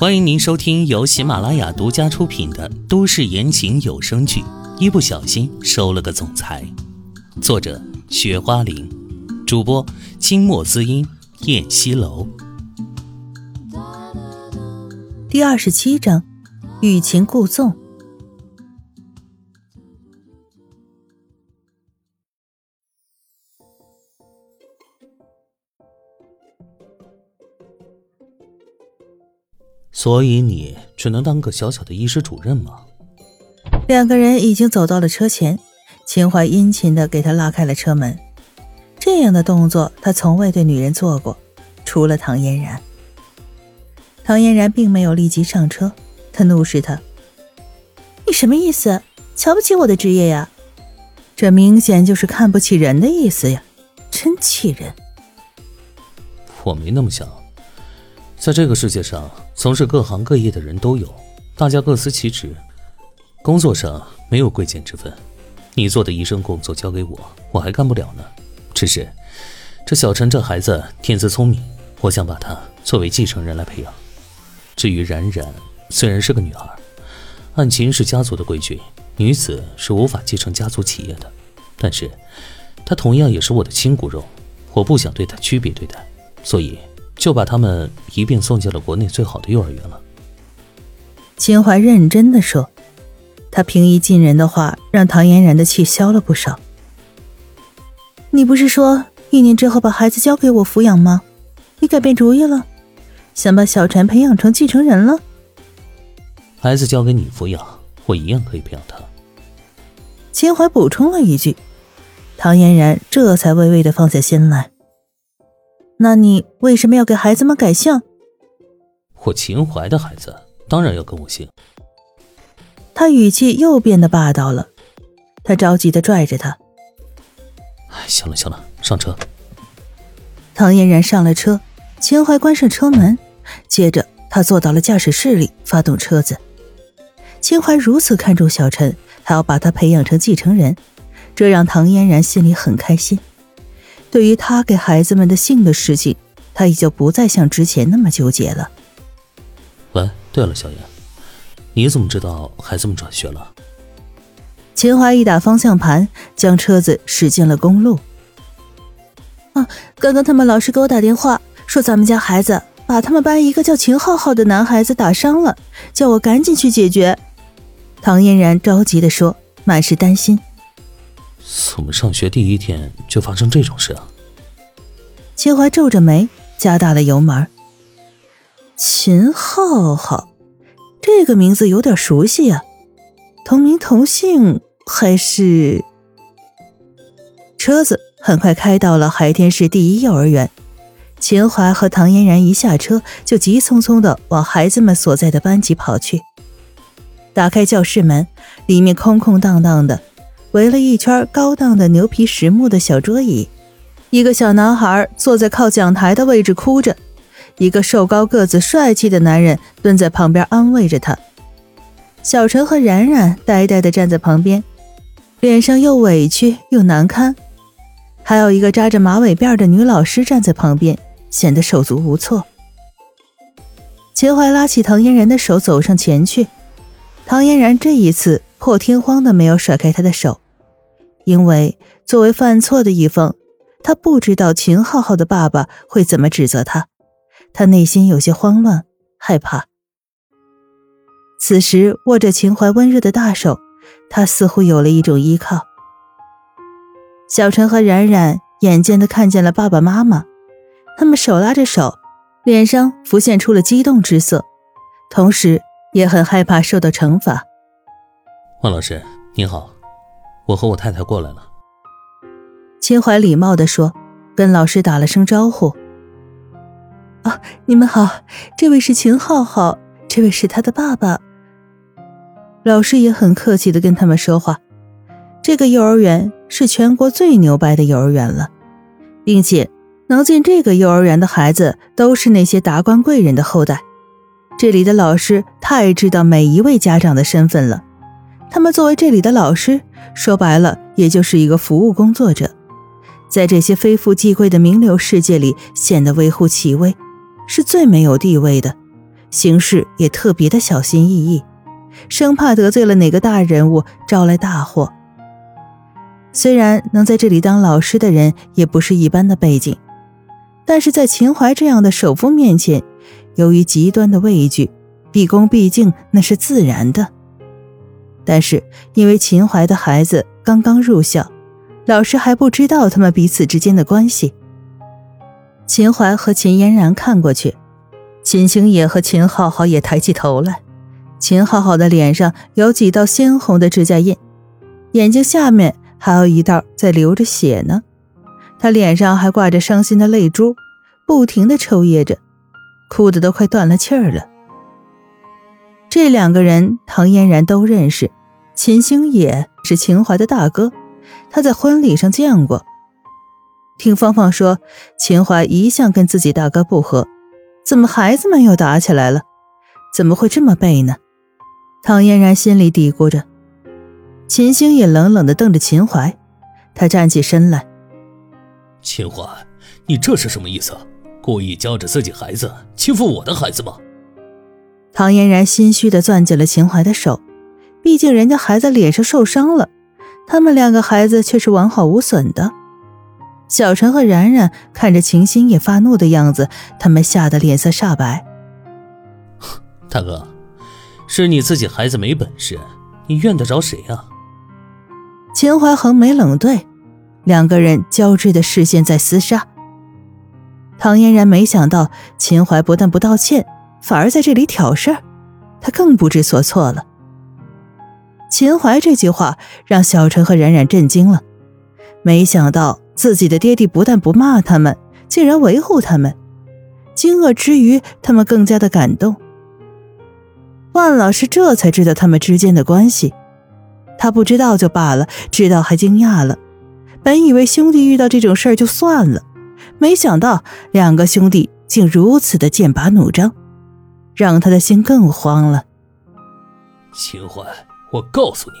欢迎您收听由喜马拉雅独家出品的都市言情有声剧《一不小心收了个总裁》，作者：雪花玲，主播：清墨滋音、燕西楼。第二十七章：欲擒故纵。所以你只能当个小小的医师主任吗？两个人已经走到了车前，秦淮殷勤的给他拉开了车门。这样的动作他从未对女人做过，除了唐嫣然。唐嫣然并没有立即上车，他怒视他：“你什么意思？瞧不起我的职业呀？这明显就是看不起人的意思呀！真气人！”我没那么想。在这个世界上，从事各行各业的人都有，大家各司其职，工作上没有贵贱之分。你做的医生工作交给我，我还干不了呢。只是，这小陈这孩子天资聪明，我想把他作为继承人来培养。至于冉冉，虽然是个女孩，按秦氏家族的规矩，女子是无法继承家族企业的，但是，她同样也是我的亲骨肉，我不想对她区别对待，所以。就把他们一并送进了国内最好的幼儿园了。秦淮认真的说，他平易近人的话让唐嫣然的气消了不少。你不是说一年之后把孩子交给我抚养吗？你改变主意了，想把小婵培养成继承人了？孩子交给你抚养，我一样可以培养他。秦淮补充了一句，唐嫣然这才微微的放下心来。那你为什么要给孩子们改姓？我秦淮的孩子当然要跟我姓。他语气又变得霸道了，他着急的拽着他。行了行了，上车。唐嫣然上了车，秦淮关上车门，接着他坐到了驾驶室里，发动车子。秦淮如此看重小陈，还要把他培养成继承人，这让唐嫣然心里很开心。对于他给孩子们的信的事情，他已经不再像之前那么纠结了。喂，对了，小燕，你怎么知道孩子们转学了？秦淮一打方向盘，将车子驶进了公路。啊，刚刚他们老师给我打电话，说咱们家孩子把他们班一个叫秦浩浩的男孩子打伤了，叫我赶紧去解决。唐嫣然着急地说，满是担心。怎么上学第一天就发生这种事啊？秦淮皱着眉，加大了油门。秦浩浩，这个名字有点熟悉啊，同名同姓还是？车子很快开到了海天市第一幼儿园，秦淮和唐嫣然一下车就急匆匆的往孩子们所在的班级跑去。打开教室门，里面空空荡荡的。围了一圈高档的牛皮实木的小桌椅，一个小男孩坐在靠讲台的位置哭着，一个瘦高个子帅气的男人蹲在旁边安慰着他。小陈和冉冉呆呆地站在旁边，脸上又委屈又难堪，还有一个扎着马尾辫的女老师站在旁边，显得手足无措。秦淮拉起唐嫣然的手走上前去，唐嫣然这一次。破天荒的没有甩开他的手，因为作为犯错的一方，他不知道秦浩浩的爸爸会怎么指责他，他内心有些慌乱害怕。此时握着秦淮温热的大手，他似乎有了一种依靠。小陈和冉冉眼尖的看见了爸爸妈妈，他们手拉着手，脸上浮现出了激动之色，同时也很害怕受到惩罚。万老师您好，我和我太太过来了。秦淮礼貌地说，跟老师打了声招呼。啊，你们好，这位是秦浩浩，这位是他的爸爸。老师也很客气的跟他们说话。这个幼儿园是全国最牛掰的幼儿园了，并且能进这个幼儿园的孩子都是那些达官贵人的后代。这里的老师太知道每一位家长的身份了。他们作为这里的老师，说白了，也就是一个服务工作者，在这些非富即贵的名流世界里，显得微乎其微，是最没有地位的，行事也特别的小心翼翼，生怕得罪了哪个大人物，招来大祸。虽然能在这里当老师的人也不是一般的背景，但是在秦淮这样的首富面前，由于极端的畏惧，毕恭毕敬那是自然的。但是因为秦淮的孩子刚刚入校，老师还不知道他们彼此之间的关系。秦淮和秦嫣然看过去，秦星野和秦浩浩也抬起头来。秦浩浩的脸上有几道鲜红的指甲印，眼睛下面。还有一道在流着血呢，他脸上还挂着伤心的泪珠，不停的抽噎着，哭的都快断了气儿了。这两个人，唐嫣然都认识，秦星野是秦淮的大哥，他在婚礼上见过。听芳芳说，秦淮一向跟自己大哥不和，怎么孩子们又打起来了？怎么会这么背呢？唐嫣然心里嘀咕着。秦星也冷冷的瞪着秦淮，他站起身来：“秦淮，你这是什么意思？故意教着自己孩子欺负我的孩子吗？”唐嫣然心虚的攥紧了秦淮的手，毕竟人家孩子脸上受伤了，他们两个孩子却是完好无损的。小陈和然然看着秦星也发怒的样子，他们吓得脸色煞白。大哥，是你自己孩子没本事，你怨得着谁啊？秦淮横眉冷对，两个人交织的视线在厮杀。唐嫣然没想到秦淮不但不道歉，反而在这里挑事儿，他更不知所措了。秦淮这句话让小陈和冉冉震惊了，没想到自己的爹地不但不骂他们，竟然维护他们。惊愕之余，他们更加的感动。万老师这才知道他们之间的关系。他不知道就罢了，知道还惊讶了。本以为兄弟遇到这种事儿就算了，没想到两个兄弟竟如此的剑拔弩张，让他的心更慌了。秦淮，我告诉你，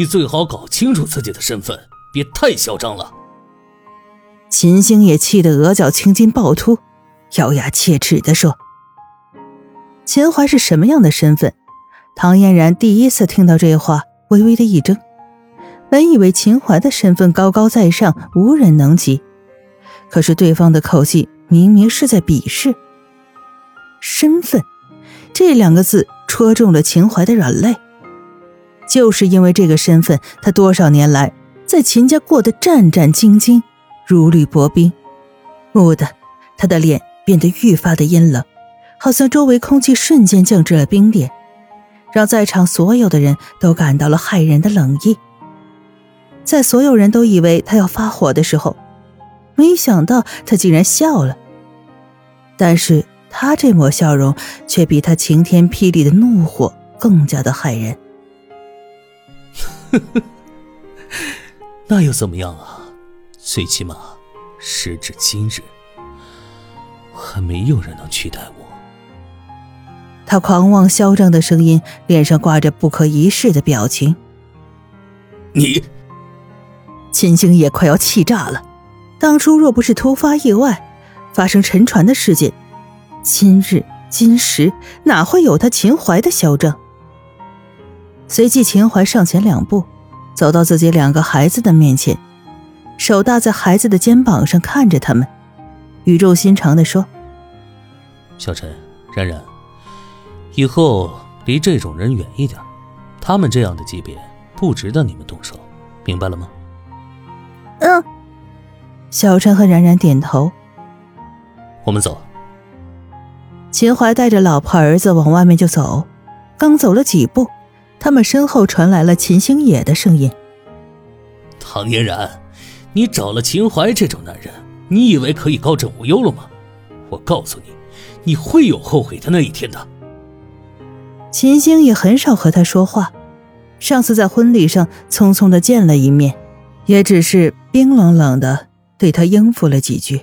你最好搞清楚自己的身份，别太嚣张了。秦星也气得额角青筋暴突，咬牙切齿地说：“秦淮是什么样的身份？”唐嫣然第一次听到这话。微微的一怔，本以为秦淮的身份高高在上，无人能及，可是对方的口气明明是在鄙视。身份这两个字戳中了秦淮的软肋，就是因为这个身份，他多少年来在秦家过得战战兢兢，如履薄冰。蓦地，他的脸变得愈发的阴冷，好像周围空气瞬间降至了冰点。让在场所有的人都感到了骇人的冷意。在所有人都以为他要发火的时候，没想到他竟然笑了。但是他这抹笑容却比他晴天霹雳的怒火更加的骇人。那又怎么样啊？最起码，时至今日，还没有人能取代我。他狂妄嚣张的声音，脸上挂着不可一世的表情。你，秦星也快要气炸了。当初若不是突发意外，发生沉船的事件，今日今时哪会有他秦淮的嚣张？随即，秦淮上前两步，走到自己两个孩子的面前，手搭在孩子的肩膀上，看着他们，语重心长地说：“小陈，冉冉。”以后离这种人远一点，他们这样的级别不值得你们动手，明白了吗？嗯。小陈和冉冉点头。我们走。秦淮带着老婆儿子往外面就走，刚走了几步，他们身后传来了秦星野的声音：“唐嫣然，你找了秦淮这种男人，你以为可以高枕无忧了吗？我告诉你，你会有后悔的那一天的。”秦星也很少和他说话，上次在婚礼上匆匆的见了一面，也只是冰冷冷的对他应付了几句。